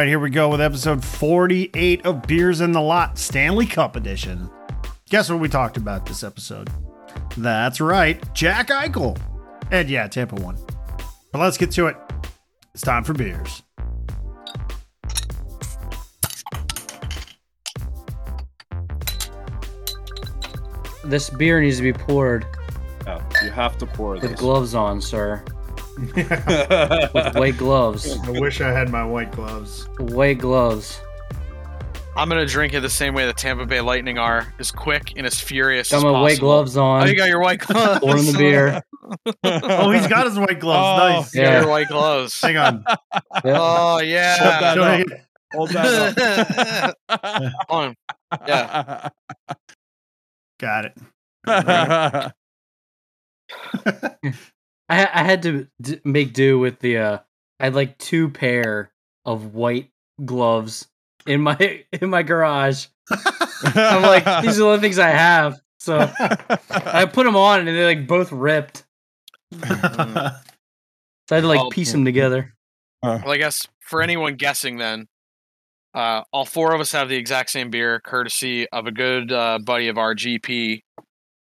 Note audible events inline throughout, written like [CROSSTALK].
right, here we go with episode 48 of Beers in the Lot, Stanley Cup edition. Guess what we talked about this episode? That's right, Jack Eichel. And yeah, Tampa won. But let's get to it. It's time for beers. This beer needs to be poured Yeah, you have to pour with this. gloves on, sir. With white gloves. [LAUGHS] I wish I had my white gloves. White gloves. I'm gonna drink it the same way the Tampa Bay Lightning are, as quick and as furious Got as my possible. white gloves on. Oh, you got your white [LAUGHS] gloves. pouring the beer. Oh, he's got his white gloves. Oh. nice. Yeah. your white gloves. Hang on. [LAUGHS] Yep. Oh Hold yeah. that up. Hold that up. On. Yeah. Got it. I, I had to d- make do with the. uh I had like two pair of white gloves in my [LAUGHS] in my garage. I'm like, these are the only things I have. So I put them on, and they like both ripped. [LAUGHS] So I had to like Oh, piece them together. Well, I guess for anyone guessing, then, uh, all four of us have the exact same beer, courtesy of a good uh, buddy of our GP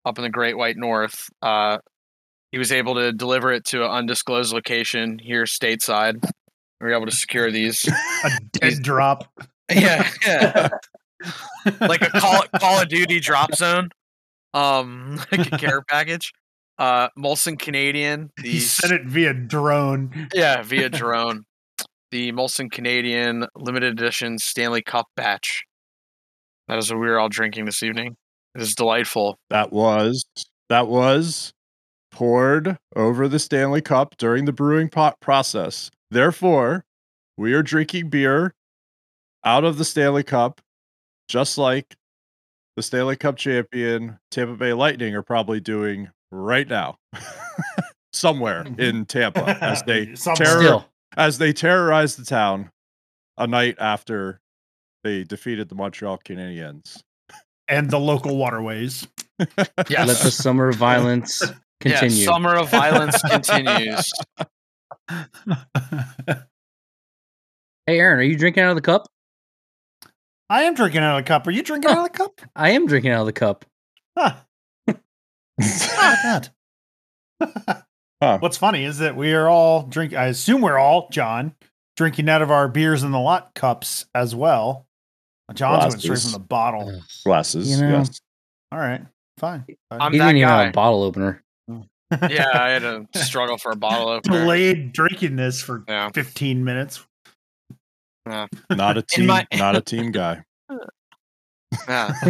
up in the Great White North. Uh, he was able to deliver it to an undisclosed location here stateside. We were able to secure these. [LAUGHS] a dead drop. yeah, yeah. [LAUGHS] like a Call, Call of Duty drop zone, um, [LAUGHS] like a care package. Uh, Molson Canadian, the He sent it via drone. yeah, via drone. The Molson Canadian limited edition Stanley Cup batch. That is what we were all drinking this evening. It is delightful. that was that was poured over the Stanley Cup during the brewing pot process. Therefore, we are drinking beer out of the Stanley Cup, just like the Stanley Cup champion Tampa Bay Lightning are probably doing right now, [LAUGHS] somewhere [LAUGHS] in Tampa as they [LAUGHS] terror as they terrorize the town a night after they defeated the Montreal Canadiens. And the local waterways. Yes. let the summer of violence Yeah, summer of violence [LAUGHS] continues. hey, Aaron, are you drinking out of the cup? I am drinking out of the cup. Are you drinking out of the cup? [LAUGHS] I am drinking out of the cup. Huh. [LAUGHS] Not. Huh. What's funny is that we are all drink. I assume we're all John drinking out of our beers in the lot cups as well. John's going straight from the bottle. Glasses, You know, yes. All right, fine. fine. I'm He that didn't even have guy. a bottle opener. Yeah, [LAUGHS] I had to struggle for a bottle of delayed drinking this for Yeah. 15 minutes. Not a [LAUGHS] team, my- not a team guy. Yeah. [LAUGHS]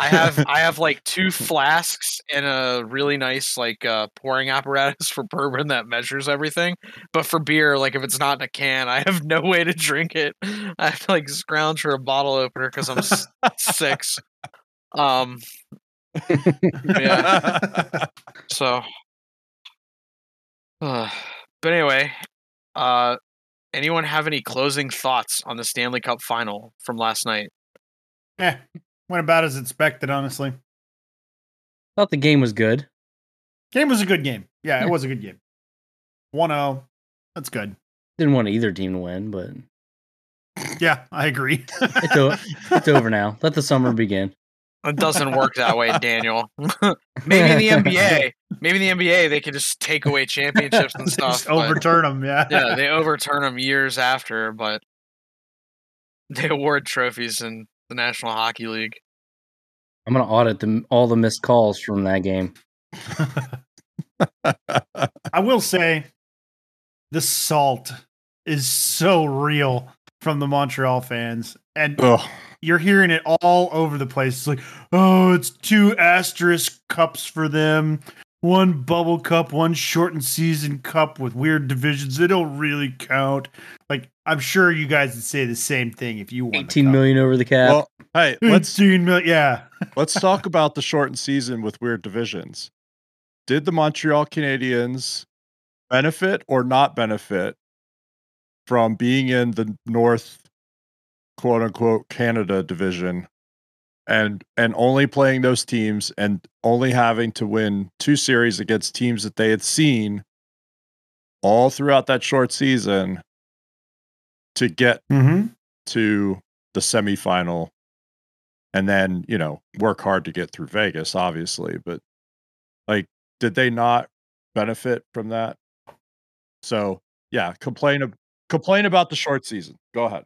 I have I have like two flasks and a really nice like uh pouring apparatus for bourbon that measures everything. But for beer, like if it's not in a can, I have no way to drink it. I have to like scrounge for a bottle opener because I'm s- six. Um yeah. So uh, but anyway, uh anyone have any closing thoughts on the Stanley Cup final from last night? Eh, went about as expected, honestly. Thought the game was good. Game was a good game. Yeah, Yeah. it was a good game. 1 0. That's good. Didn't want either team to win, but Yeah, I agree. it's, o- it's over [LAUGHS] now. Let the summer begin. It doesn't work that way, Daniel. [LAUGHS] [LAUGHS] maybe in the NBA, maybe in the NBA they could just take away championships and [LAUGHS] stuff. Just but- overturn them. Yeah. yeah, they overturn them years after, but they award trophies in the National Hockey League. I'm gonna audit the, all the missed calls from that game. I will say the salt is so real from the Montreal fans. And Ugh. you're hearing it all over the place. It's like, oh, it's two asterisk cups for them. One bubble cup, one shortened season cup with weird divisions. They don't really count. Like, I'm sure you guys would say the same thing if you won. the cup. million over the cap. Well, hey, let's 18 million. Yeah. [LAUGHS] let's talk about the shortened season with weird divisions. Did the Montreal Canadiens benefit or not benefit from being in the North quote unquote Canada division and and only playing those teams and only having to win two series against teams that they had seen all throughout that short season to get Mm-hmm. to the semifinal and then, you know, work hard to get through Vegas, obviously. But like, did they not benefit from that? So yeah, complain ab- complain about the short season. Go ahead.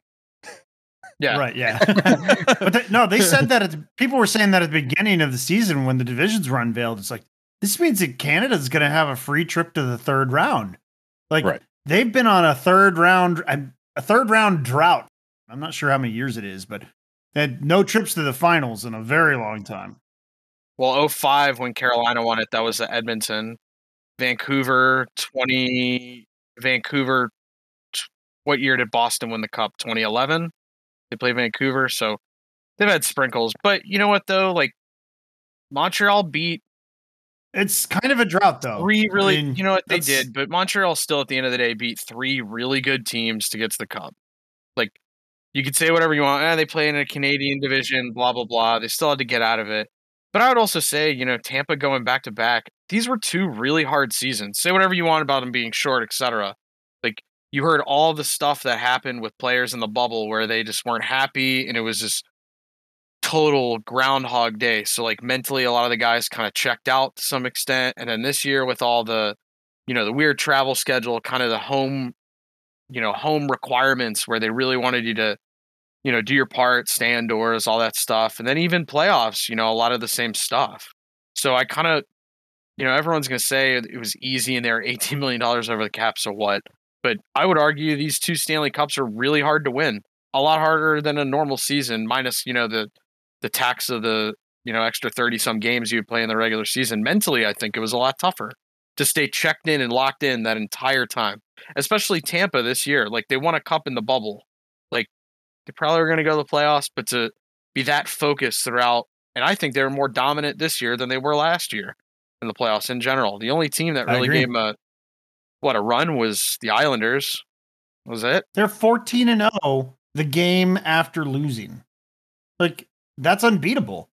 Yeah. Right. Yeah. [LAUGHS] but they, no, they said that at the, people were saying that at the beginning of the season when the divisions were unveiled. It's like this means that Canada's going to have a free trip to the third round. Like Right. they've been on a third round a a third round drought. I'm not sure how many years it is, but they had no trips to the finals in a very long time. Well, 05 when Carolina won it, that was at Edmonton. Vancouver 20 Vancouver t- what year did Boston win the cup? 2011. They played Vancouver, so they've had sprinkles. But you know what though? Like Montreal beat It's kind of a drought though. three really I mean, you know what they did, but Montreal still at the end of the day beat three really good teams to get to the cup. Like you could say whatever you want. Eh, they play in a Canadian division, blah blah blah. They still had to get out of it. But I would also say, you know, Tampa going back to back, these were two really hard seasons. Say whatever you want about them being short, etc. You heard all the stuff that happened with players in the bubble where they just weren't happy and it was just total groundhog day. So like mentally a lot of the guys kind of checked out to some extent. And then this year with all the, you know, the weird travel schedule, kind of the home, you know, home requirements where they really wanted you to, you know, do your part, stay indoors, all that stuff. And then even playoffs, you know, a lot of the same stuff. So I kind of, you know, everyone's going to say it was easy and they're $18 million over the cap. So what? But I would argue these two Stanley Cups are really hard to win. A lot harder than a normal season, minus, you know, the the tax of the you know extra 30 some games you would play in the regular season. Mentally i think it was a lot tougher to stay checked in and locked in that entire time especially tampa this year. Like they won a cup in the bubble. Like they probably were going to go to the playoffs but to be that focused throughout and i think they were more dominant this year than they were last year in the playoffs in general. The only team that really gave them a what a run was the islanders was it They're 14 and 0 the game after losing. Like that's unbeatable.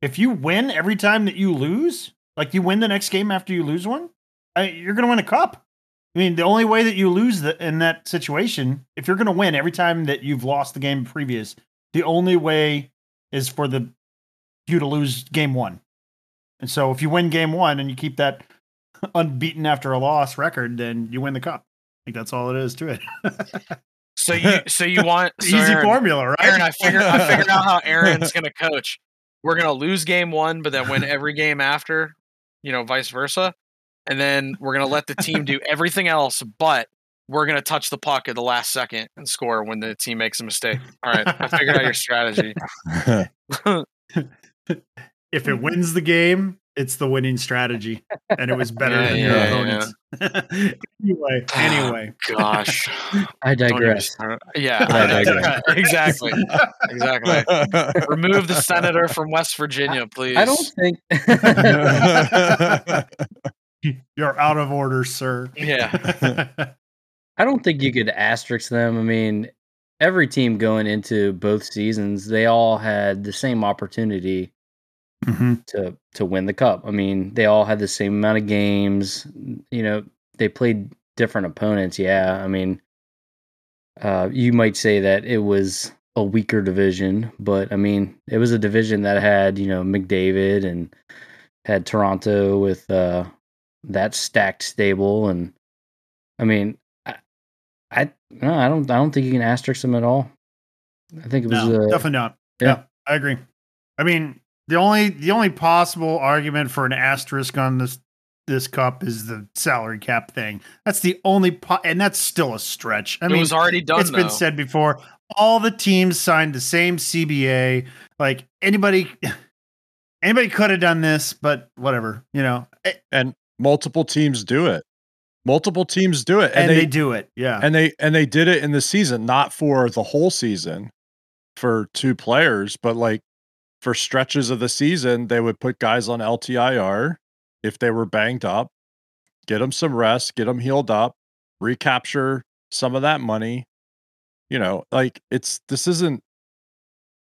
If you win every time that you lose, like you win the next game after you lose one, you're going to win a cup. I mean, the only way that you lose the, in that situation, if you're going to win every time that you've lost the game previous, the only way is for the you to lose game one. And so if you win game one and you keep that [LAUGHS] unbeaten after a loss record, then you win the cup. I think that's all it is to it. [LAUGHS] so you so you [LAUGHS] want so Easy Aaron- formula, right? Aaron, I figured I figured out how Aaron's gonna coach. We're gonna lose game one, but then win every game after, you know, vice versa. And then we're gonna let the team do everything else, but we're gonna touch the puck at the last second and score when the team makes a mistake. All right, I figured out your strategy. if it wins the game, it's the winning strategy, and it was [LAUGHS] better Yeah, than your yeah, opponents. [LAUGHS] anyway, ah, anyway, Gosh, [LAUGHS] I digress. Yeah, I digress. exactly, exactly. Remove the senator from West Virginia, please. I don't think. you're out of order, sir. Yeah, I don't think you could asterisk them. I mean, every team going into both seasons, they all had the same opportunity Mhm. to to win the cup. I mean, they all had the same amount of games. You know, they played different opponents. Yeah, I mean, uh, you might say that it was a weaker division, but I mean, it was a division that had you know McDavid and had Toronto with uh, that stacked stable, and I mean, I, I no, I don't, I don't think you can asterisk them at all. I think it was No, uh, definitely not. yeah. Yeah. I agree. I mean, the only the only possible argument for an asterisk on this this cup is the salary cap thing. That's the only, po- and that's still a stretch. I it mean, was already done. it's been said before. All the teams signed the same CBA. Like anybody, [SIGHS] anybody could have done this, but whatever, you know. Eh, and multiple teams do it. Multiple teams do it, And, they, do it. Yeah. and they and they did it in the season, not for the whole season, for two players, but like for stretches of the season, they would put guys on LTIR if they were banged up, get them some rest, get them healed up, recapture some of that money. You know, like it's this isn't.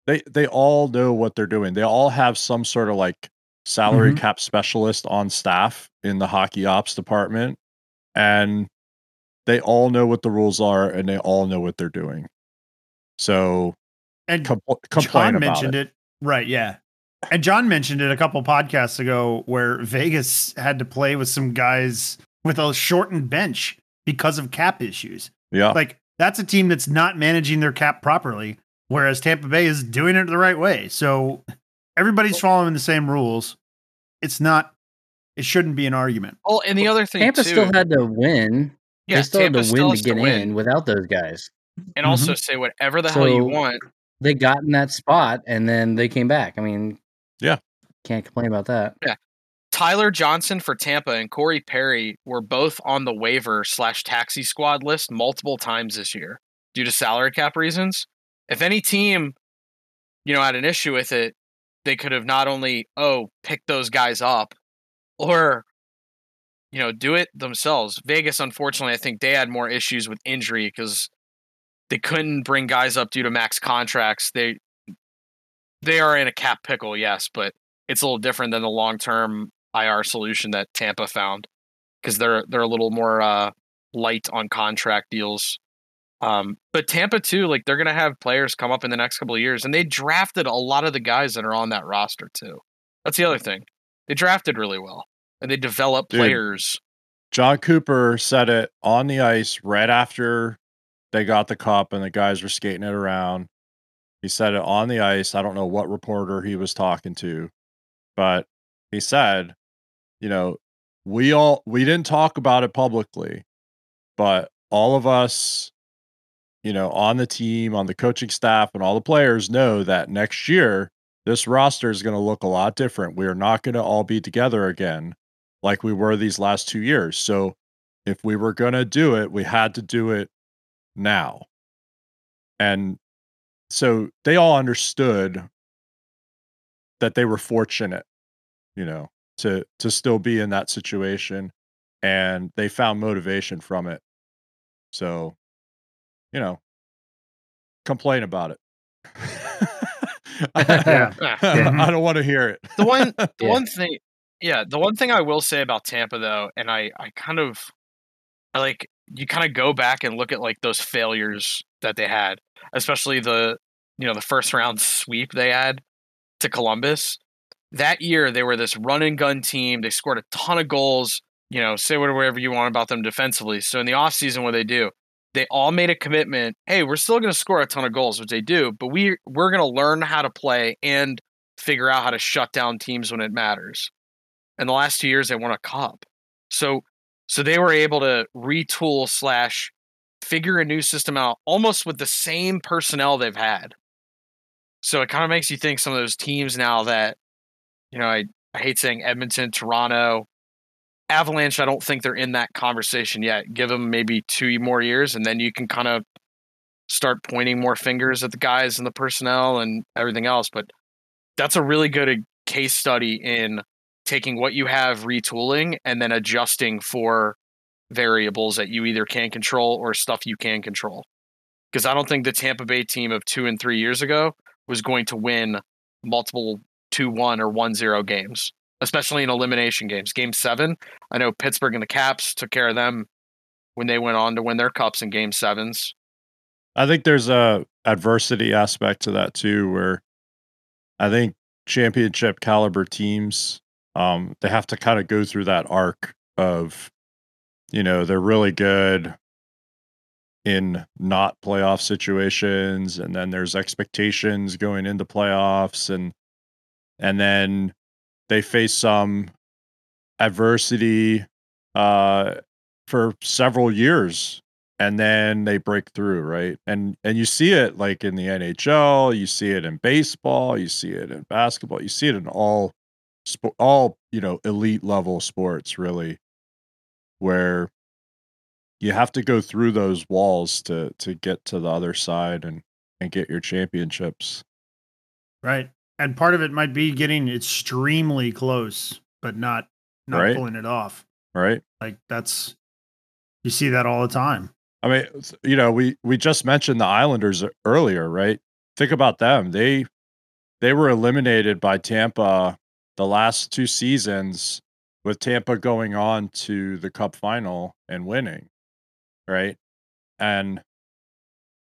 They they all know what they're doing. They all have some sort of like salary Mhm. cap specialist on staff in the hockey ops department, and they all know what the rules are and they all know what they're doing. So And compl- John about mentioned it. it. Right, yeah. And John mentioned it a couple podcasts ago where Vegas had to play with some guys with a shortened bench because of cap issues. Yeah. Like that's a team that's not managing their cap properly, whereas Tampa Bay is doing it the right way. So everybody's following the same rules. It's not it shouldn't be an argument. Oh, and the other thing Tampa too, still had to win. yeah, they still Tampa had to win to get win. in without those guys. and also mm-hmm. say whatever the hell you want. They got in that spot and then they came back. I mean, Yeah. can't complain about that. Yeah. Tyler Johnson for Tampa and Corey Perry were both on the waiver slash taxi squad list multiple times this year due to salary cap reasons. If any team, you know, had an issue with it, they could have not only oh picked those guys up, or you know do it themselves. Vegas, unfortunately, I think they had more issues with injury because they couldn't bring guys up due to max contracts. They they are in a cap pickle, yes, but it's a little different than the long term IR solution that Tampa found because they're they're a little more uh, light on contract deals. Um, but Tampa too, like they're gonna have players come up in the next couple of years, and they drafted a lot of the guys that are on that roster too. That's the other thing. They drafted really well, and they developed Dude. players. Jon Cooper said it on the ice right after they got the cup and the guys were skating it around. He said it on the ice. I don't know what reporter he was talking to, but he said, you know, we all we didn't talk about it publicly, but all of us, you know, on the team, on the coaching staff, and all the players know that next year this roster is going to look a lot different. We are not going to all be together again like we were these last two years. So if we were going to do it, we had to do it now. And so they all understood that they were fortunate, you know, to to still be in that situation and they found motivation from it. So, you know, complain about it. [LAUGHS] [LAUGHS] Yeah. [LAUGHS] I don't want to hear it. The one the Yeah. one thing yeah, the one thing I will say about Tampa though, and I I kind of I like you kind of go back and look at like those failures that they had, especially the you know the first round sweep they had to Columbus. That year they were this run and gun team. They scored a ton of goals. You know, say whatever you want about them defensively. So in the offseason, what they do, they all made a commitment. Hey, we're still going to score a ton of goals, which they do, but we we're going to learn how to play and figure out how to shut down teams when it matters. And the last two years, they won a cup. So so they were able to retool slash figure a new system out almost with the same personnel they've had. So it kind of makes you think some of those teams now that, you know, I, I hate saying Edmonton, Toronto, Avalanche, I don't think they're in that conversation yet. Give them maybe two more years and then you can kind of start pointing more fingers at the guys and the personnel and everything else. But that's a really good uh, case study in taking what you have, retooling, and then adjusting for variables that you either can't control or stuff you can control. Because I don't think the Tampa Bay team of two and three years ago was going to win multiple 2 1 or 1 0 games, especially in elimination games. Game seven, I know Pittsburgh and the Caps took care of them when they went on to win their cups in game sevens. I think there's a adversity aspect to that too, where I think championship caliber teams, um, they have to kind of go through that arc of, you know, they're really good in not playoff situations, and then there's expectations going into playoffs, and and then they face some adversity uh, for several years and then they break through right? And and you see it like in the nhl you see it in baseball you see it in basketball you see it in all spo- all you know elite level sports really where you have to go through those walls to to get to the other side and and get your championships Right. And part of it might be getting extremely close, but not not Right. pulling it off. right Like that's you see that all the time. I mean, you know, we we just mentioned the Islanders earlier, right? Think about them. They they were eliminated by Tampa the last two seasons with Tampa going on to the cup final and winning. right? And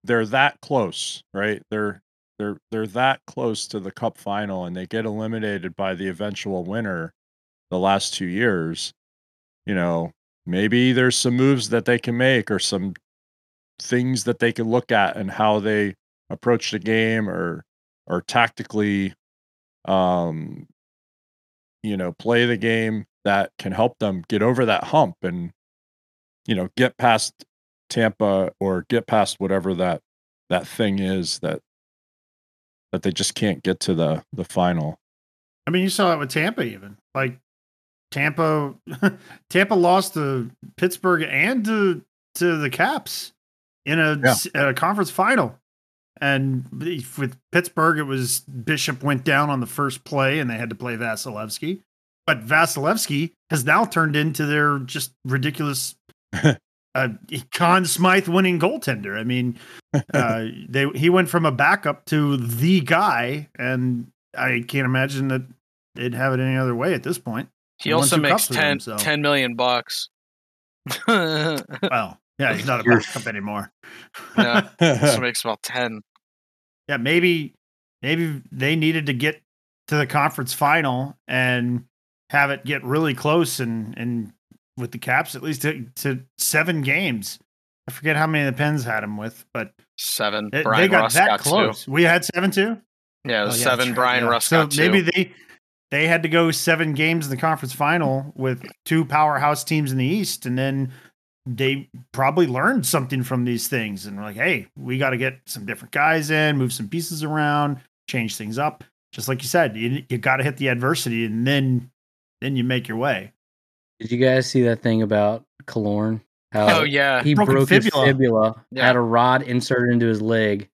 they're that close, right? They're they're they're that close to the cup final and they get eliminated by the eventual winner the last 2 years. You know, maybe there's some moves that they can make or some things that they can look at and how they approach the game or or tactically um you know play the game that can help them get over that hump and you know get past Tampa or get past whatever that that thing is that that they just can't get to the the final. I mean, you saw it with Tampa, even like Tampa. [LAUGHS] Tampa lost to Pittsburgh and to to the Caps in a, Yeah. a conference final. And with Pittsburgh, it was Bishop went down on the first play, and they had to play Vasilevskiy. But Vasilevskiy has now turned into their just ridiculous [LAUGHS] uh, Conn Smythe winning goaltender. I mean, uh, [LAUGHS] they he went from a backup to the guy, and I can't imagine that they'd have it any other way at this point. He He also two makes cups 10, them, so. 10 million bucks. [LAUGHS] Well, yeah, he's not a You're- backup anymore. Yeah. also [LAUGHS] makes about 10. yeah, maybe maybe they needed to get to the conference final and have it get really close and and with the Caps at least to, to seven games. I forget how many the Pens had him with, but Seven. they, Brian they got Russ that got close. We had seven too. two. Yeah, it Oh, was yeah, seven. Brian yeah. Russ So got two. maybe they they had to go seven games in the conference final with two powerhouse teams in the East, and then they probably learned something from these things and were like, hey, we got to get some different guys in, move some pieces around, change things up. Just like you said, you, you got to hit the adversity, and then then you make your way. Did you guys see that thing about Killorn? How oh, yeah. he Broken broke his fibula. fibula, Yeah. had a rod inserted into his leg.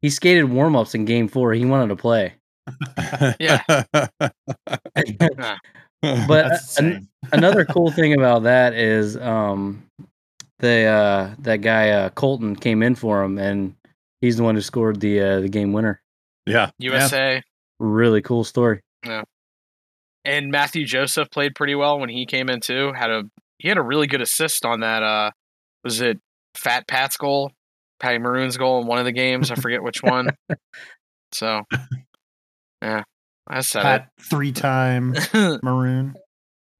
He skated warm ups in game four. He wanted to play. Yeah. [LAUGHS] [LAUGHS] but an- [LAUGHS] another cool thing about that is um the uh that guy uh Colton came in for him and he's the one who scored the uh the game winner. yeah. USA. Really cool story. Yeah, and Mathieu Joseph played pretty well when he came in too. Had a he had a really good assist on that uh was it Fat Pat's goal? Patty Maroon's goal in one of the games. I forget which one. [LAUGHS] So yeah. I said Pat three time [LAUGHS] maroon.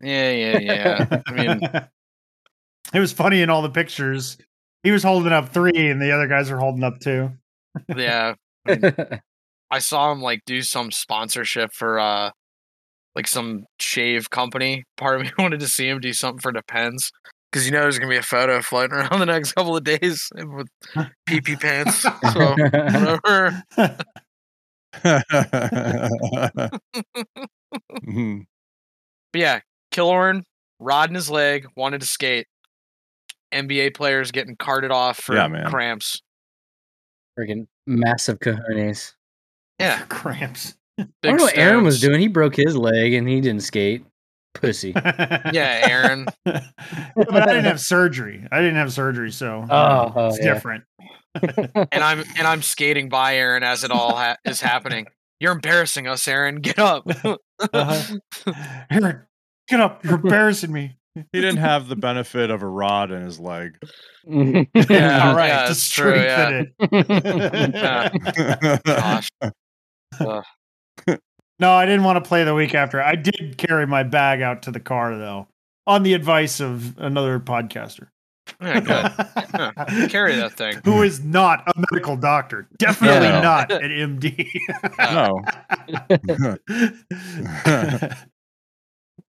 yeah, yeah, yeah. I mean [LAUGHS] it was funny in all the pictures. He was holding up three, and the other guys were holding up two. yeah. I [LAUGHS] saw him like do some sponsorship for uh like some shave company. Part of me wanted to see him do something for the pens. Because you know there's gonna be a photo floating around the next couple of days with pee pee pants. So whatever. [LAUGHS] Mhm. But yeah, Killorn, rod in his leg, wanted to skate. NBA players getting carted off for Yeah, man. cramps. Freaking massive cojones. Yeah, [LAUGHS] Cramps. I don't know what Aaron was doing. He broke his leg and he didn't skate. Pussy. [LAUGHS] Yeah, Aaron. [LAUGHS] but I didn't have surgery. I didn't have surgery, so Oh, oh, it's yeah. different. [LAUGHS] and I'm and I'm skating by Aaron as it all ha- is happening. You're embarrassing us, Aaron. Get up. Uh-huh. Aaron, get up! You're embarrassing me. he didn't have the benefit of a rod in his leg. Yeah, All right, yeah, to it's true, yeah. strengthen Yeah. Gosh. Ugh. No, I didn't want to play the week after. I did carry my bag out to the car though, on the advice of another podcaster. Yeah, good. [LAUGHS] Carry that thing. Who is not a medical doctor. Definitely Yeah. not an MD.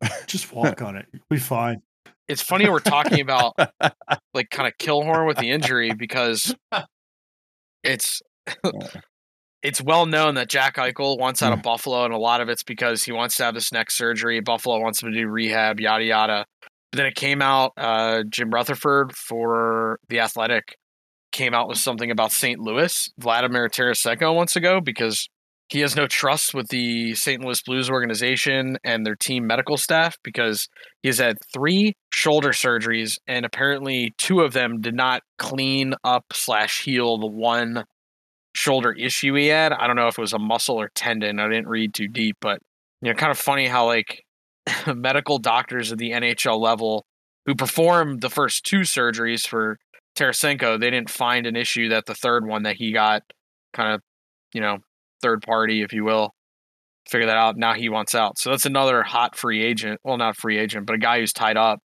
no. [LAUGHS] Just walk on it. You'll be fine. It's funny we're talking about like kind of Killorn with the injury because it's it's well known that Jack Eichel wants out of Buffalo, and a lot of it's because he wants to have this neck surgery. Buffalo wants him to do rehab, yada yada. But then it came out, uh, Jim Rutherford for the Athletic came out with something about St. Louis. Vladimir Tarasenko wants to go because he has no trust with the St. Louis Blues organization and their team medical staff because he has had three shoulder surgeries and apparently two of them did not clean up slash heal the one shoulder issue he had. I don't know if it was a muscle or tendon. I didn't read too deep, but you know, kind of funny how like [LAUGHS] medical doctors at the NHL level who performed the first two surgeries for Tarasenko, they didn't find an issue that the third one that he got kind of, you know, third party, if you will, figure that out. Now he wants out. So that's another hot free agent. Well, not free agent, but a guy who's tied up,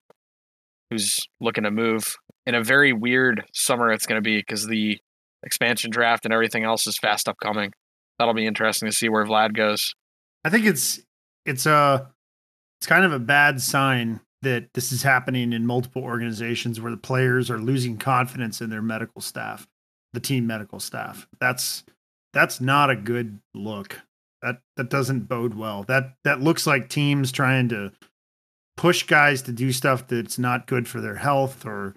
who's looking to move in a very weird summer it's going to be because the expansion draft and everything else is fast upcoming. That'll be interesting to see where Vlad goes. I think it's it's a it's kind of a bad sign that this is happening in multiple organizations where the players are losing confidence in their medical staff, the team medical staff. That's that's not a good look. That that doesn't bode well. That that looks like teams trying to push guys to do stuff that's not good for their health or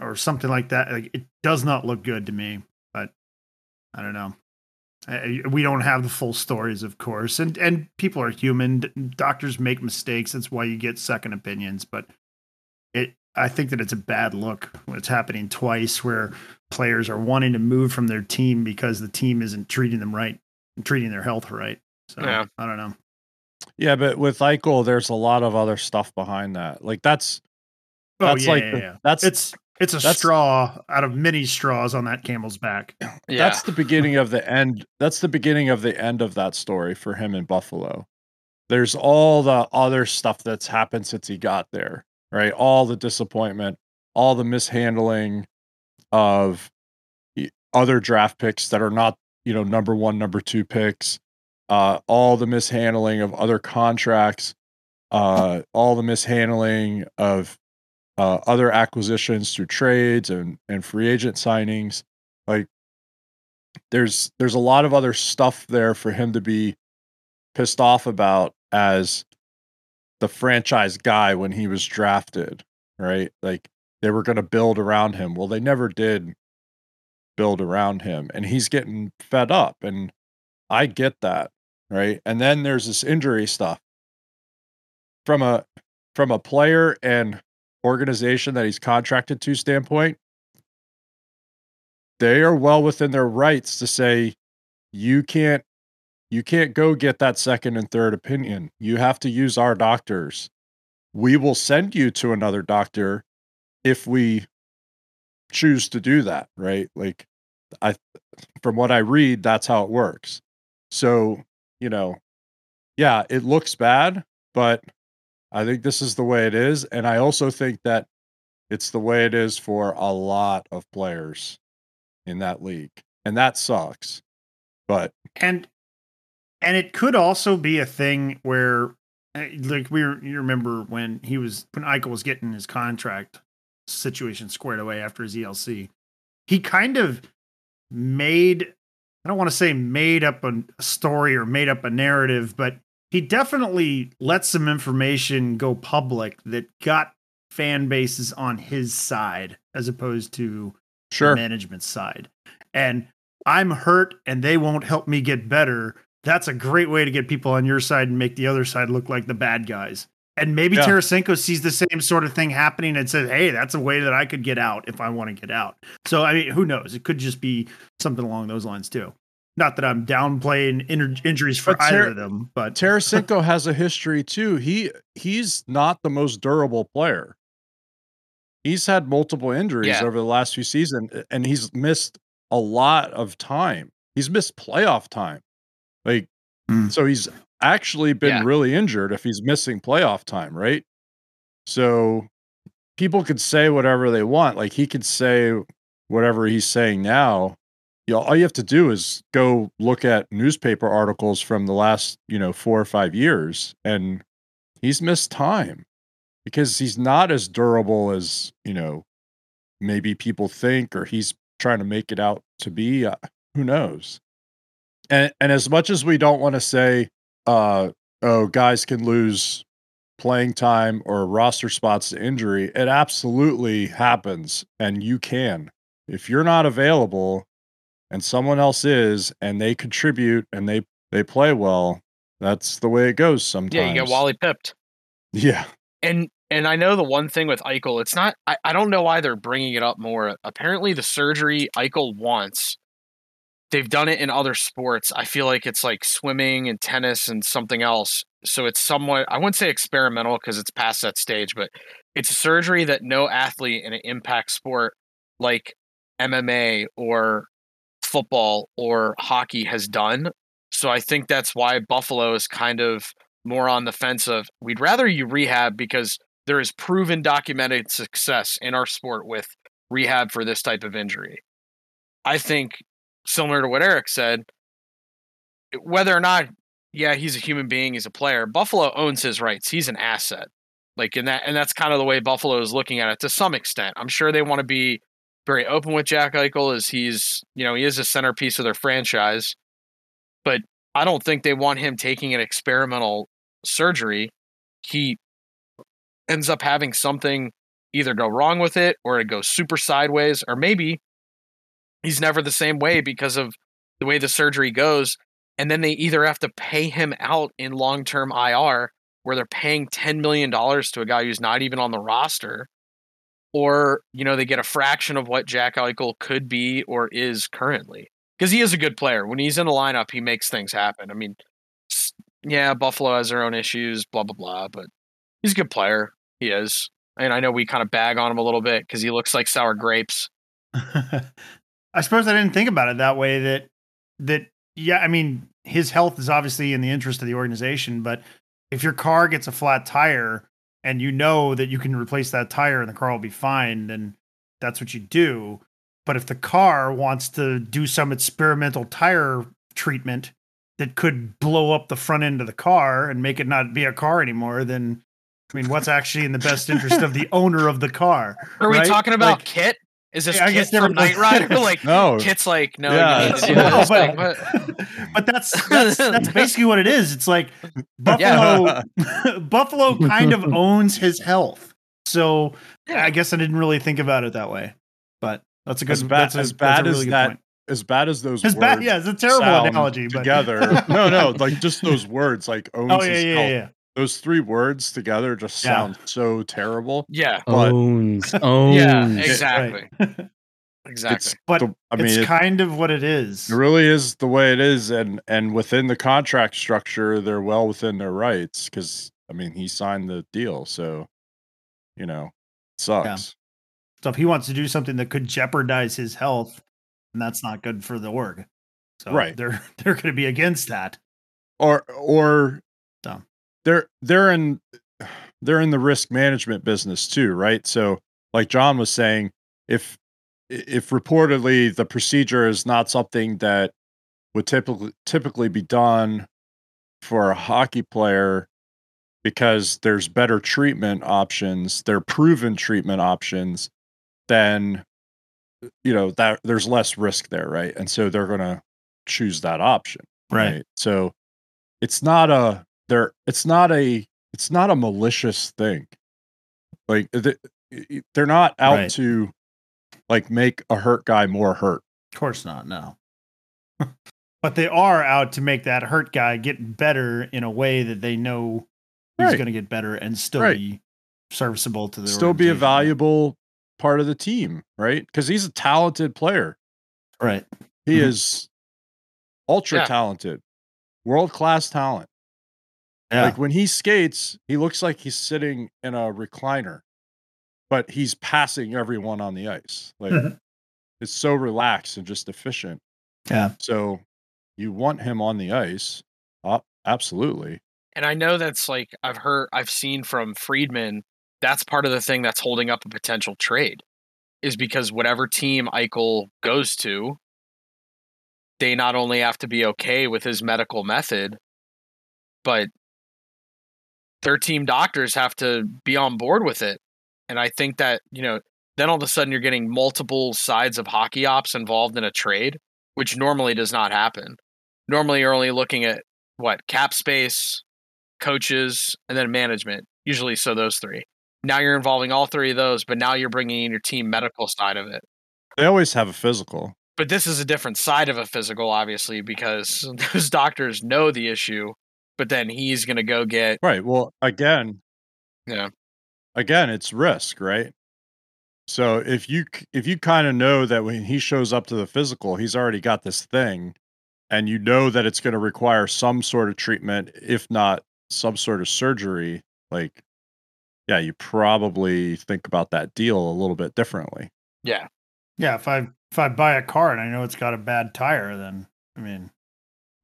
or something like that. Like, it does not look good to me. But I don't know. I, we don't have the full stories, of course, and and people are human. Doctors make mistakes. That's why you get second opinions. But it, I think that it's a bad look when it's happening twice, where players are wanting to move from their team because the team isn't treating them right, treating their health right. So Yeah. I don't know. Yeah, but with Eichel, there's a lot of other stuff behind that. Like that's Oh that's yeah, like yeah, yeah. that's it's it's a that's- straw out of many straws on that camel's back. Yeah. that's the beginning of the end. That's the beginning of the end of that story for him in Buffalo. There's all the other stuff that's happened since he got there, right? All the disappointment, all the mishandling of other draft picks that are not, you know, number one, number two picks, uh, all the mishandling of other contracts, uh, all the mishandling of uh, other acquisitions through trades and, and free agent signings. Like there's there's a lot of other stuff there for him to be pissed off about as the franchise guy when he was drafted, right? Like they were going to build around him. Well, they never did build around him and he's getting fed up and I get that, right? And then there's this injury stuff. From a from a player and organization that he's contracted to standpoint, they are well within their rights to say you can't you can't go get that second and third opinion. You have to use our doctors. We will send you to another doctor if we choose to do that, right? Like I from what I read, that's how it works. So, you know, yeah, it looks bad, but I think this is the way it is. And I also think that it's the way it is for a lot of players in that league. And that sucks. But and and it could also be a thing where uh, like we you remember when he was when Eichel was getting his contract situation squared away after his ELC he kind of made I don't want to say made up a story or made up a narrative but he definitely let some information go public that got fan bases on his side as opposed to the sure. management side. And I'm hurt and they won't help me get better. That's a great way to get people on your side and make the other side look like the bad guys. And maybe Yeah. Tarasenko sees the same sort of thing happening and says, "Hey, that's a way that I could get out if I want to get out." So I mean, who knows? It could just be something along those lines too. Not that I'm downplaying in- injuries for But either of them, but Tarasenko [LAUGHS] has a history too. He he's not the most durable player. He's had multiple injuries Yeah. over the last few seasons, and he's missed a lot of time. He's missed playoff time. Like, Mm. so he's actually been Yeah. really injured if he's missing playoff time, right? So people could say whatever they want. Like he could say whatever he's saying now. You know, all you have to do is go look at newspaper articles from the last, you know, four or five years, and he's missed time because he's not as durable as you know maybe people think, or he's trying to make it out to be. Uh, who knows? And and as much as we don't want to say, uh, oh, guys can lose playing time or roster spots to injury, it absolutely happens, and you can if you're not available and someone else is and they contribute and they they play well that's the way it goes sometimes Yeah, you get Wally pipped. yeah And and I know the one thing with Eichel, it's not. I, I don't know why they're bringing it up more. Apparently, the surgery Eichel wants, they've done it in other sports. I feel like it's like swimming and tennis and something else. So it's somewhat. I wouldn't say experimental because it's past that stage, but it's a surgery that no athlete in an impact sport like MMA or football or hockey has done. So I think that's why Buffalo is kind of more on the fence of we'd rather you rehab because there is proven documented success in our sport with rehab for this type of injury. I think similar to what Eric said, whether or not, yeah, he's a human being, he's a player, Buffalo owns his rights. He's an asset. Like in that and that's kind of the way Buffalo is looking at it to some extent. I'm sure they want to be very open with Jack Eichel as he's, you know, he is a centerpiece of their franchise. But I don't think they want him taking an experimental surgery. He ends up having something either go wrong with it or it goes super sideways or maybe he's never the same way because of the way the surgery goes and then they either have to pay him out in long-term IR where they're paying 10 million dollars to a guy who's not even on the roster or you know they get a fraction of what Jack Eichel could be or is currently. Because he is a good player. When he's in the lineup he makes things happen. I mean yeah Buffalo has their own issues blah blah blah but he's a good player. He is. And I know we kind of bag on him a little bit because he looks like sour grapes. [LAUGHS] I suppose I didn't think about it that way. That that yeah, I mean, his health is obviously in the interest of the organization, but if your car gets a flat tire and you know that you can replace that tire and the car will be fine, then that's what you do. But if the car wants to do some experimental tire treatment that could blow up the front end of the car and make it not be a car anymore, then I mean, what's actually in the best interest of the [LAUGHS] owner of the car? Are we talking about Like- Kit? Is this Yeah, I Kit guess from never- Knight Rider? [LAUGHS] Like No. Kit's like, no, Yeah, you need to [LAUGHS] do No, but- thing, but [LAUGHS] but that's that's that's basically what it is. It's like Yeah. Buffalo Buffalo kind of owns his health. So I guess I didn't really think about it that way. But that's a good As bad- that's a, as that's a bad really as that point. as bad as those As words bad yeah, it's a terrible sound analogy, but together. no, no, like just those words, like oh, owns Oh yeah, his yeah, health. yeah. Those three words together just Yeah. sound so terrible. yeah, But- owns, [LAUGHS] owns. yeah, Right. exactly, [LAUGHS] exactly. It's But the- I mean, it's it, kind of what it is. it really is the way it is, and and within the contract structure, they're well within their rights because I mean, he signed the deal, so you know, it sucks. So if he wants to do something that could jeopardize his health, then that's not good for the org. So Right. they're [LAUGHS] they're going to be against that. Or or So. They're they're in they're in the risk management business too, right? So, like John was saying, if if reportedly the procedure is not something that would typically typically be done for a hockey player because there's better treatment options, they're proven treatment options, then you know that there's less risk there, right? And so they're going to choose that option, Right. So it's not a there it's not a it's not a malicious thing. Like they're not out Right. to like make a hurt guy more hurt. Of course not, no. [LAUGHS] but they are out to make that hurt guy get better in a way that they know he's Right. going to get better and still Right. be serviceable to the Still be a valuable part of the team, right? Because he's a talented player. Right. He Mhm. is ultra Yeah. talented, world class talent. Yeah. Like when he skates, he looks like he's sitting in a recliner, but he's passing everyone on the ice. Like it's so relaxed and just efficient. yeah. So you want him on the ice. Uh, absolutely. And I know that's like I've heard, I've seen from Friedman. That's part of the thing that's holding up a potential trade, is because whatever team Eichel goes to, they not only have to be okay with his medical method, but their team doctors have to be on board with it. And I think that you know, then all of a sudden you're getting multiple sides of hockey ops involved in a trade, which normally does not happen. Normally, you're only looking at what cap space, coaches, and then management. Usually, so those three. Now you're involving all three of those, but now you're bringing in your team medical side of it. They always have a physical. But this is a different side of a physical, obviously, because [LAUGHS] those doctors know the issue, but then he's going to go get, Right. Well, again, Yeah. Again, it's risk, right? So if you if you kind of know that when he shows up to the physical, he's already got this thing and you know that it's going to require some sort of treatment if not some sort of surgery, like yeah, you probably think about that deal a little bit differently. yeah. Yeah, if I if I buy a car and I know it's got a bad tire, then I mean,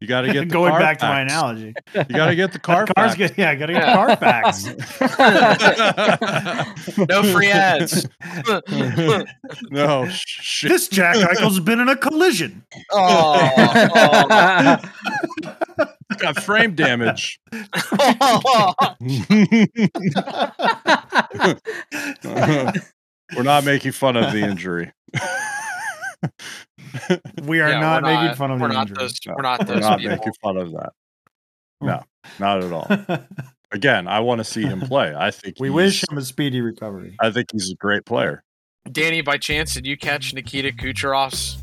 You got to get [LAUGHS] the going back to my analogy, You got to get the car. Car's good. Yeah, gotta get Carfax. [LAUGHS] No free ads. [LAUGHS] no shit. this Jack Eichel's been in a collision. Oh, oh, got frame damage. oh. We're not making fun of the injury. We are Yeah, not we're making fun of we're the not injury. those. We're not We're not people. making fun of that. Hmm. No, not at all. Again, I want to see him play. I think we wish him a speedy recovery. I think he's a great player. Danny, by chance, did you catch Nikita Kucherov's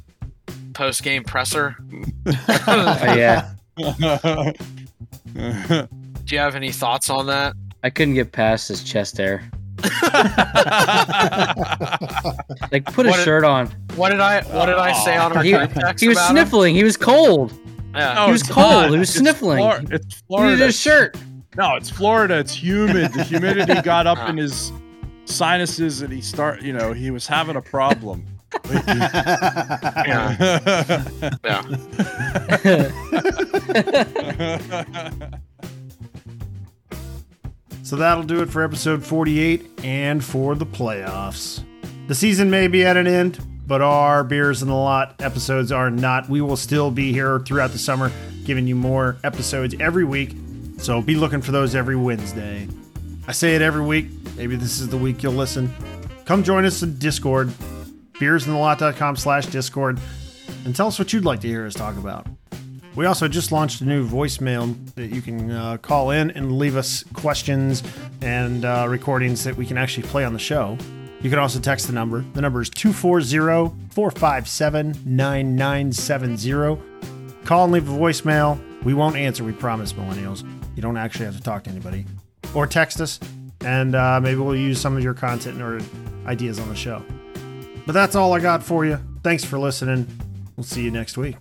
post game presser? [LAUGHS] Oh, yeah. [LAUGHS] Do you have any thoughts on that? I couldn't get past his chest hair. Like, put a What- shirt on. What did I What did I say on our He, he was about him? sniffling. He was cold. Yeah. He was cold. not. He was It's sniffling. Flor- it's He needed Florida. a shirt. No, it's Florida. It's humid. The humidity [LAUGHS] got up in ah. his sinuses, and he start. You know, he was having a problem. [LAUGHS] Yeah. [LAUGHS] Yeah. So that'll do it for episode 48 and for the playoffs. The season may be at an end, but our Beers in the Lot episodes are not. We will still be here throughout the summer, giving you more episodes every week. So be looking for those every Wednesday. I say it every week. Maybe this is the week you'll listen. Come join us in Discord, beersinthelot.com slash Discord, and tell us what you'd like to hear us talk about. We also just launched a new voicemail that you can uh, call in and leave us questions and uh, recordings that we can actually play on the show. You can also text the number. The number is 240 457 9970. Call and leave a voicemail. We won't answer, we promise, millennials. You don't actually have to talk to anybody. Or text us, and uh, maybe we'll use some of your content or ideas on the show. But that's all I got for you. Thanks for listening. We'll see you next week.